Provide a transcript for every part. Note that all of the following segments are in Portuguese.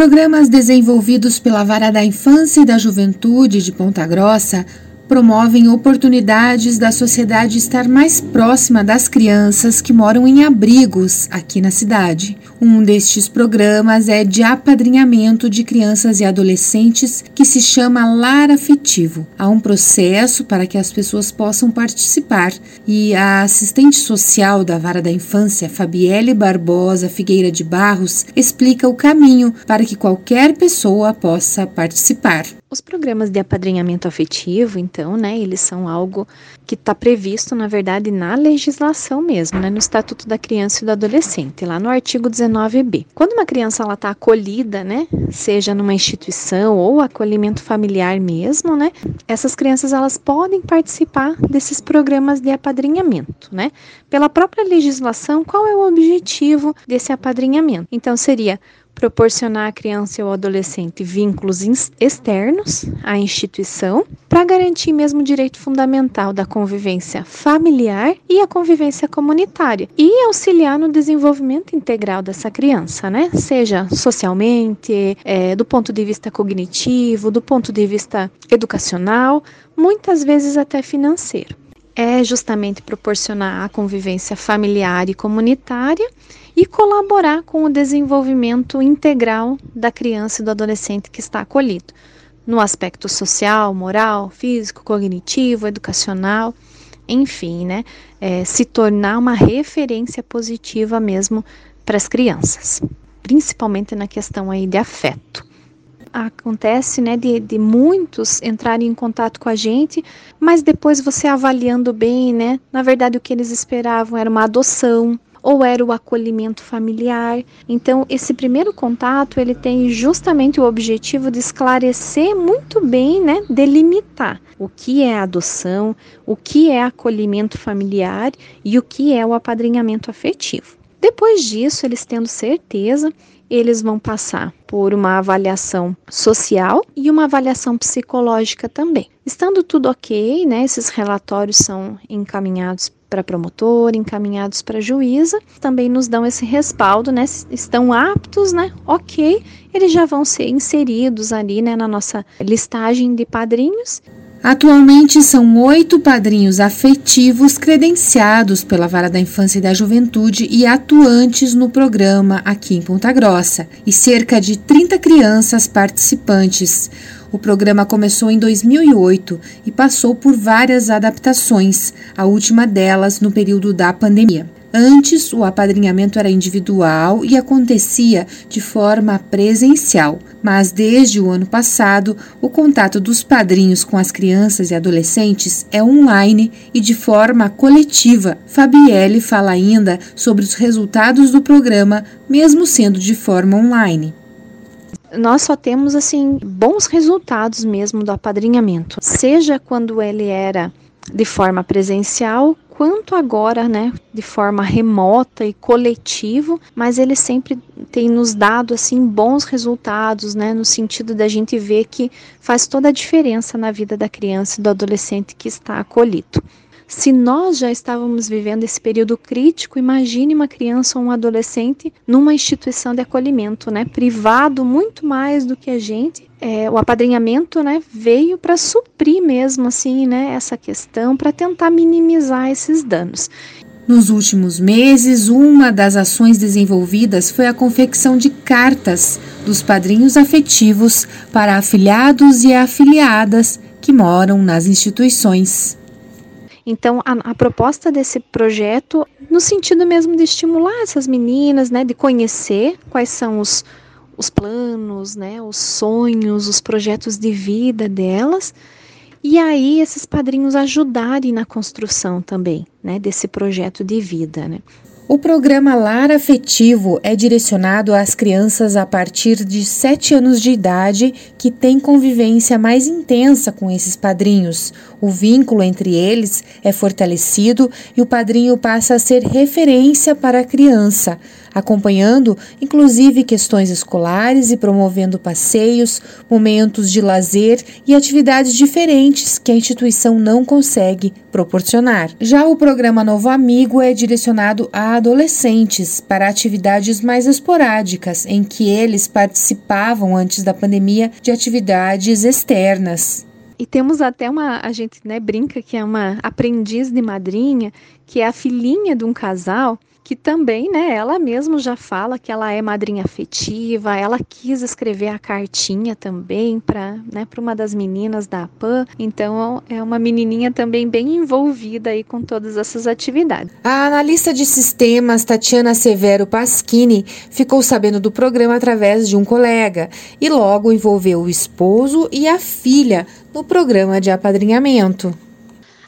Programas desenvolvidos pela Vara da Infância e da Juventude de Ponta Grossa promovem oportunidades da sociedade estar mais próxima das crianças que moram em abrigos aqui na cidade. Um destes programas é de apadrinhamento de crianças e adolescentes que se chama Lar Afetivo. Há um processo para que as pessoas possam participar e a assistente social da Vara da Infância, Fabielle Barbosa Figueira de Barros, explica o caminho para que qualquer pessoa possa participar. Os programas de apadrinhamento afetivo, então, né, eles são algo que está previsto, na verdade, na legislação mesmo, né, no Estatuto da Criança e do Adolescente, lá no artigo 19b. Quando uma criança ela está acolhida, né, seja numa instituição ou acolhimento familiar mesmo, né, essas crianças elas podem participar desses programas de apadrinhamento, né. Pela própria legislação, qual é o objetivo desse apadrinhamento? Então, seria proporcionar à criança ou adolescente vínculos externos à instituição para garantir mesmo o direito fundamental da convivência familiar e a convivência comunitária e auxiliar no desenvolvimento integral dessa criança, né? Seja socialmente, é, do ponto de vista cognitivo, do ponto de vista educacional, muitas vezes até financeiro. É justamente proporcionar a convivência familiar e comunitária e colaborar com o desenvolvimento integral da criança e do adolescente que está acolhido, no aspecto social, moral, físico, cognitivo, educacional, enfim, né? É, se tornar uma referência positiva mesmo para as crianças, principalmente na questão aí de afeto acontece, né, de, de muitos entrarem em contato com a gente, mas depois você avaliando bem, né, na verdade o que eles esperavam era uma adoção, ou era o acolhimento familiar. Então, esse primeiro contato, ele tem justamente o objetivo de esclarecer muito bem, né, delimitar o que é adoção, o que é acolhimento familiar e o que é o apadrinhamento afetivo. Depois disso, eles tendo certeza, eles vão passar por uma avaliação social e uma avaliação psicológica também. Estando tudo ok, né, esses relatórios são encaminhados para promotor, encaminhados para juíza, também nos dão esse respaldo, né? Estão aptos, né? Ok, eles já vão ser inseridos ali, né, na nossa listagem de padrinhos. Atualmente são oito padrinhos afetivos credenciados pela Vara da Infância e da Juventude e atuantes no programa aqui em Ponta Grossa, e cerca de 30 crianças participantes. O programa começou em 2008 e passou por várias adaptações, a última delas no período da pandemia. Antes, o apadrinhamento era individual e acontecia de forma presencial, mas desde o ano passado, o contato dos padrinhos com as crianças e adolescentes é online e de forma coletiva. Fabielle fala ainda sobre os resultados do programa, mesmo sendo de forma online nós só temos assim bons resultados mesmo do apadrinhamento, seja quando ele era de forma presencial, quanto agora, né, de forma remota e coletivo, mas ele sempre tem nos dado assim bons resultados, né, no sentido da gente ver que faz toda a diferença na vida da criança e do adolescente que está acolhido. Se nós já estávamos vivendo esse período crítico, imagine uma criança ou um adolescente numa instituição de acolhimento, né, privado muito mais do que a gente. É, o apadrinhamento, né, veio para suprir mesmo assim, né, essa questão, para tentar minimizar esses danos. Nos últimos meses, uma das ações desenvolvidas foi a confecção de cartas dos padrinhos afetivos para afiliados e afiliadas que moram nas instituições. Então, a, a, proposta desse projeto, no sentido mesmo de estimular essas meninas, né, de conhecer quais são os, os planos, né, os sonhos, os projetos de vida delas, e aí esses padrinhos ajudarem na construção também, né, desse projeto de vida, né. O programa Lar Afetivo é direcionado às crianças a partir de 7 anos de idade que têm convivência mais intensa com esses padrinhos. O vínculo entre eles é fortalecido e o padrinho passa a ser referência para a criança. Acompanhando inclusive questões escolares e promovendo passeios, momentos de lazer e atividades diferentes que a instituição não consegue proporcionar. Já o programa Novo Amigo é direcionado a adolescentes para atividades mais esporádicas, em que eles participavam antes da pandemia de atividades externas. E temos até uma, a gente né, brinca que é uma aprendiz de madrinha, que é a filhinha de um casal que também, né, ela mesma já fala que ela é madrinha afetiva, ela quis escrever a cartinha também para né, uma das meninas da APAN, então é uma menininha também bem envolvida aí com todas essas atividades. A analista de sistemas Tatiana Severo Paschini ficou sabendo do programa através de um colega e logo envolveu o esposo e a filha no programa de apadrinhamento.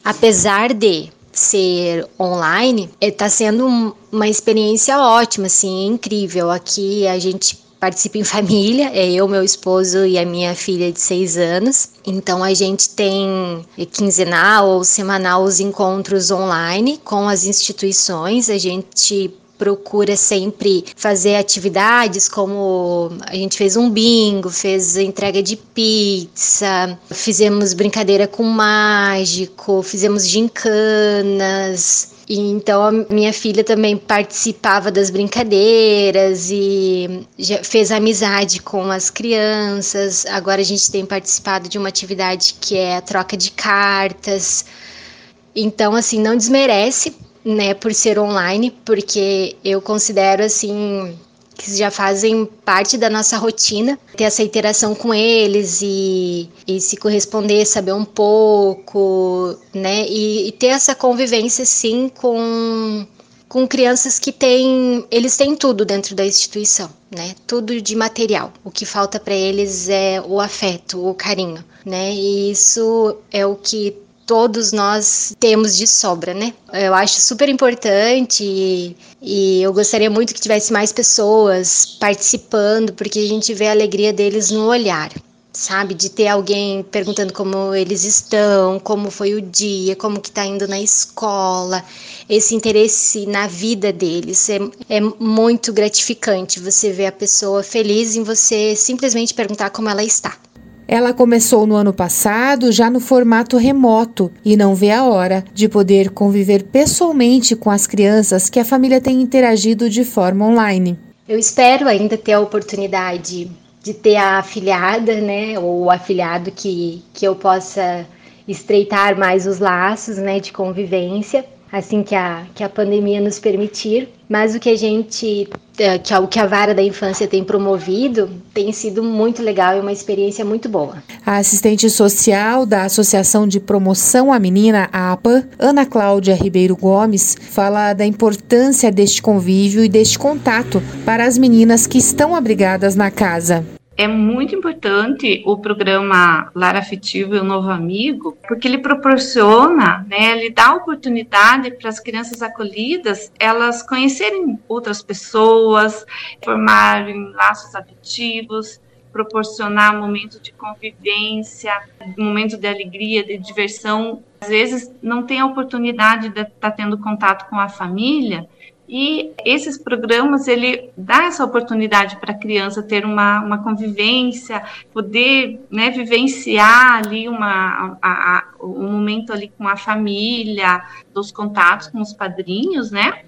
Apesar de ser online, está sendo uma experiência ótima, assim, incrível. Aqui a gente participa em família, é eu, meu esposo e a minha filha de seis anos. Então a gente tem quinzenal ou semanal os encontros online com as instituições. A gente procura sempre fazer atividades como a gente fez um bingo, fez entrega de pizza, fizemos brincadeira com mágico, fizemos gincanas. E então a minha filha também participava das brincadeiras e fez amizade com as crianças. Agora a gente tem participado de uma atividade que é a troca de cartas. Então, assim, não desmerece né, por ser online, porque eu considero assim que já fazem parte da nossa rotina, ter essa interação com eles e, e se corresponder, saber um pouco, né, e, e ter essa convivência sim com com crianças que têm, eles têm tudo dentro da instituição, né? Tudo de material. O que falta para eles é o afeto, o carinho, né? E isso é o que todos nós temos de sobra, né? Eu acho super importante e, e, eu gostaria muito que tivesse mais pessoas participando, porque a gente vê a alegria deles no olhar, sabe? De ter alguém perguntando como eles estão, como foi o dia, como que tá indo na escola, esse interesse na vida deles é, é muito gratificante. Você ver a pessoa feliz em você simplesmente perguntar como ela está. Ela começou no ano passado, já no formato remoto, e não vê a hora de poder conviver pessoalmente com as crianças que a família tem interagido de forma online. Eu espero ainda ter a oportunidade de ter a afilhada, né, ou o afilhado que, que eu possa estreitar mais os laços, né, de convivência assim que a, que a pandemia nos permitir. Mas o que a gente, é, que o que a Vara da Infância tem promovido, tem sido muito legal e uma experiência muito boa. A assistente social da Associação de Promoção à Menina, APA, Ana Cláudia Ribeiro Gomes, fala da importância deste convívio e deste contato para as meninas que estão abrigadas na casa é muito importante o programa Lar Afetivo e o Novo Amigo, porque ele proporciona, né, ele dá oportunidade para as crianças acolhidas elas conhecerem outras pessoas, formarem laços afetivos, proporcionar momentos de convivência, momentos de alegria, de diversão. Às vezes não tem a oportunidade de estar tá tendo contato com a família, e esses programas, ele dá essa oportunidade para a criança ter uma, uma convivência, poder né, vivenciar ali uma, a, a, um momento ali com a família, dos contatos com os padrinhos, né?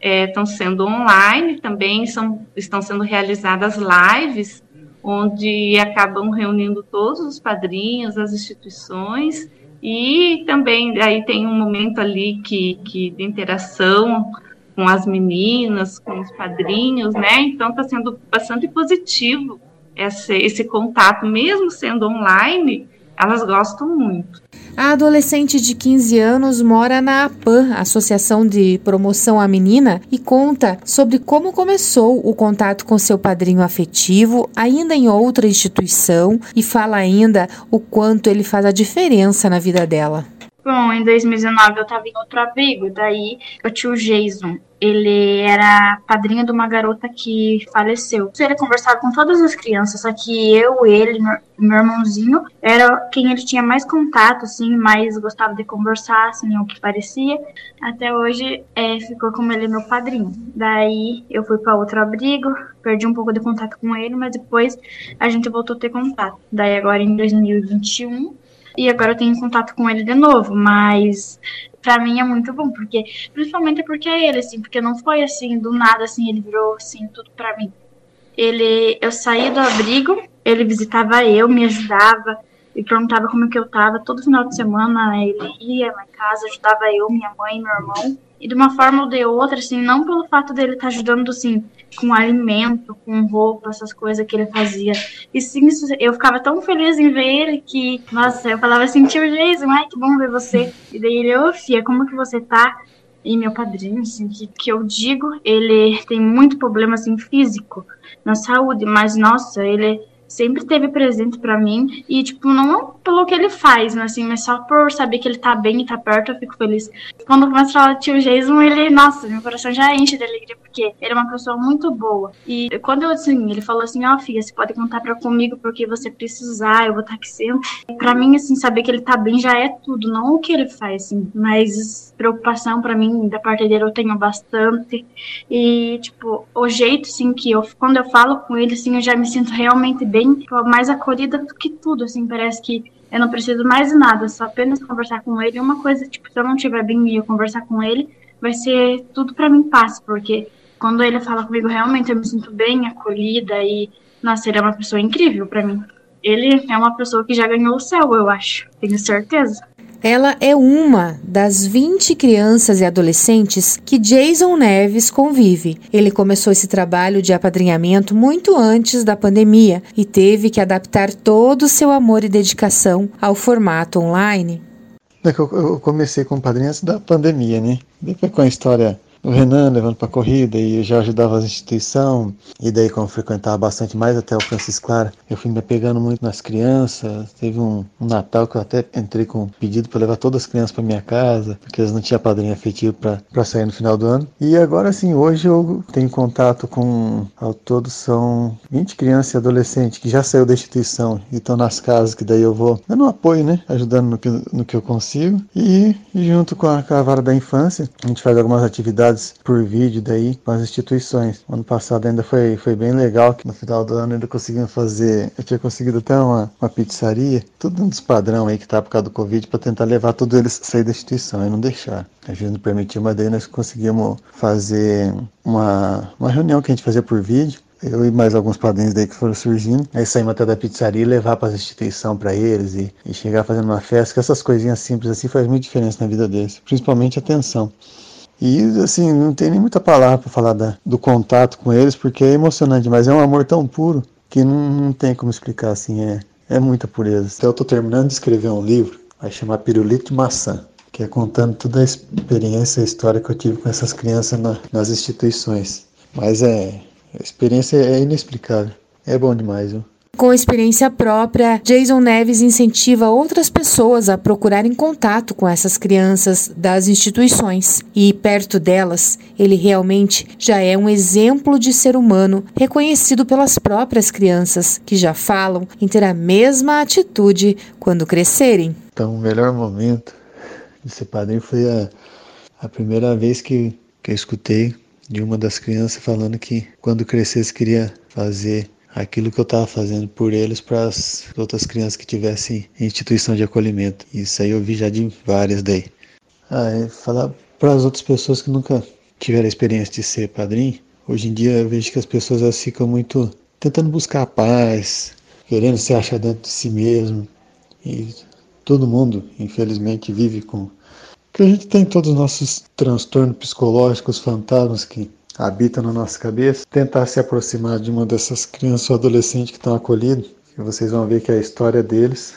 Estão é, sendo online, também são, estão sendo realizadas lives, onde acabam reunindo todos os padrinhos, as instituições, e também aí tem um momento ali que, que de interação com as meninas, com os padrinhos, né? Então está sendo bastante positivo esse, esse contato, mesmo sendo online, elas gostam muito. A adolescente de 15 anos mora na APAN, Associação de Promoção à Menina, e conta sobre como começou o contato com seu padrinho afetivo, ainda em outra instituição, e fala ainda o quanto ele faz a diferença na vida dela Bom, em 2019 eu tava em outro abrigo, daí o tio Jason, ele era padrinho de uma garota que faleceu. Ele conversava com todas as crianças, só que eu, ele, meu irmãozinho, era quem ele tinha mais contato, assim, mais gostava de conversar, assim, o que parecia. Até hoje, é, ficou como ele meu padrinho. Daí eu fui para outro abrigo, perdi um pouco de contato com ele, mas depois a gente voltou a ter contato. Daí agora em 2021 e agora eu tenho contato com ele de novo, mas para mim é muito bom, porque principalmente porque é ele assim, porque não foi assim do nada assim, ele virou assim tudo para mim. Ele eu saí do abrigo, ele visitava eu, me ajudava, e perguntava como que eu tava. Todo final de semana ele ia na casa, ajudava eu, minha mãe, meu irmão. E de uma forma ou de outra, assim, não pelo fato dele estar tá ajudando, assim, com alimento, com roupa, essas coisas que ele fazia. E sim, eu ficava tão feliz em ver ele que, nossa, eu falava assim, tio Jason, ai, que bom ver você. E daí ele, ô, Fia, como que você tá? E meu padrinho, assim, que, que eu digo, ele tem muito problema, assim, físico na saúde, mas, nossa, ele sempre teve presente para mim e tipo não pelo que ele faz, mas assim, mas só por saber que ele tá bem e tá perto, eu fico feliz. Quando eu começo a falar tio Jason, ele, nossa, meu coração já enche de alegria porque ele é uma pessoa muito boa. E quando eu assim, ele falou assim, ó, oh, filha, você pode contar para comigo porque você precisar, eu vou estar aqui sempre. Para mim assim, saber que ele tá bem já é tudo, não o que ele faz assim, mas preocupação para mim da parte dele eu tenho bastante. E tipo, o jeito assim que eu quando eu falo com ele assim, eu já me sinto realmente bem bem tipo, mais acolhida do que tudo, assim, parece que eu não preciso mais de nada, só apenas conversar com ele. Uma coisa, tipo, se eu não estiver bem e eu conversar com ele, vai ser tudo para mim paz, porque quando ele fala comigo, realmente eu me sinto bem acolhida e, nossa, ele é uma pessoa incrível para mim. Ele é uma pessoa que já ganhou o céu, eu acho, tenho certeza. Ela é uma das 20 crianças e adolescentes que Jason Neves convive. Ele começou esse trabalho de apadrinhamento muito antes da pandemia e teve que adaptar todo o seu amor e dedicação ao formato online. É eu comecei com padrinhos da pandemia, né? Depois com a história o Renan levando para corrida e eu já ajudava as instituições. E daí, como eu frequentava bastante mais até o Francis Clara, eu fui me pegando muito nas crianças. Teve um, um Natal que eu até entrei com um pedido para levar todas as crianças para minha casa, porque eles não tinham padrinho afetivo para sair no final do ano. E agora sim, hoje eu tenho contato com, ao todo são 20 crianças e adolescentes que já saiu da instituição e estão nas casas, que daí eu vou dando apoio, né? Ajudando no que, no que eu consigo. E, e junto com a, com a vara da infância, a gente faz algumas atividades atividades por vídeo daí com as instituições. Ano passado ainda foi, foi bem legal, que no final do ano ainda conseguimos fazer, eu tinha conseguido até uma, uma pizzaria, tudo dos padrão aí que tá por causa do Covid, para tentar levar tudo eles sair da instituição e não deixar. A gente não permitiu, mas daí nós conseguimos fazer uma, uma reunião que a gente fazia por vídeo, eu e mais alguns padrinhos daí que foram surgindo. Aí saímos até da pizzaria e levar para a instituição para eles e, e, chegar fazendo uma festa, que essas coisinhas simples assim faz muita diferença na vida deles, principalmente atenção. E assim, não tem nem muita palavra para falar da, do contato com eles, porque é emocionante, mas é um amor tão puro que não, não tem como explicar assim, é, é muita pureza. Então eu estou terminando de escrever um livro, vai chamar Pirulito de Maçã, que é contando toda a experiência, a história que eu tive com essas crianças na, nas instituições. Mas é, a experiência é inexplicável, é bom demais, viu? Com experiência própria, Jason Neves incentiva outras pessoas a procurarem contato com essas crianças das instituições. E perto delas, ele realmente já é um exemplo de ser humano reconhecido pelas próprias crianças, que já falam em ter a mesma atitude quando crescerem. Então, o melhor momento de ser padrinho foi a, a primeira vez que, que eu escutei de uma das crianças falando que quando crescesse queria fazer aquilo que eu estava fazendo por eles para as outras crianças que tivessem instituição de acolhimento. Isso aí eu vi já de várias daí. Ah, é falar para as outras pessoas que nunca tiveram a experiência de ser padrinho, hoje em dia eu vejo que as pessoas elas ficam muito tentando buscar a paz, querendo se achar dentro de si mesmo. E todo mundo, infelizmente, vive com que a gente tem todos os nossos transtornos psicológicos, fantasmas que habita na nossa cabeça, tentar se aproximar de uma dessas crianças ou adolescentes que estão acolhidos, e vocês vão ver que a história deles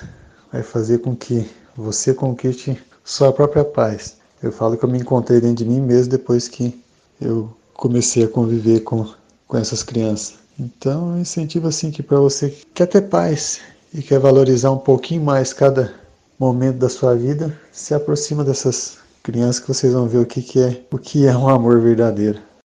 vai fazer com que você conquiste sua própria paz. Eu falo que eu me encontrei dentro de mim mesmo depois que eu comecei a conviver com, com essas crianças. Então, eu incentivo assim que para você que quer ter paz e quer valorizar um pouquinho mais cada momento da sua vida, se aproxima dessas crianças que vocês vão ver o que, que é o que é um amor verdadeiro.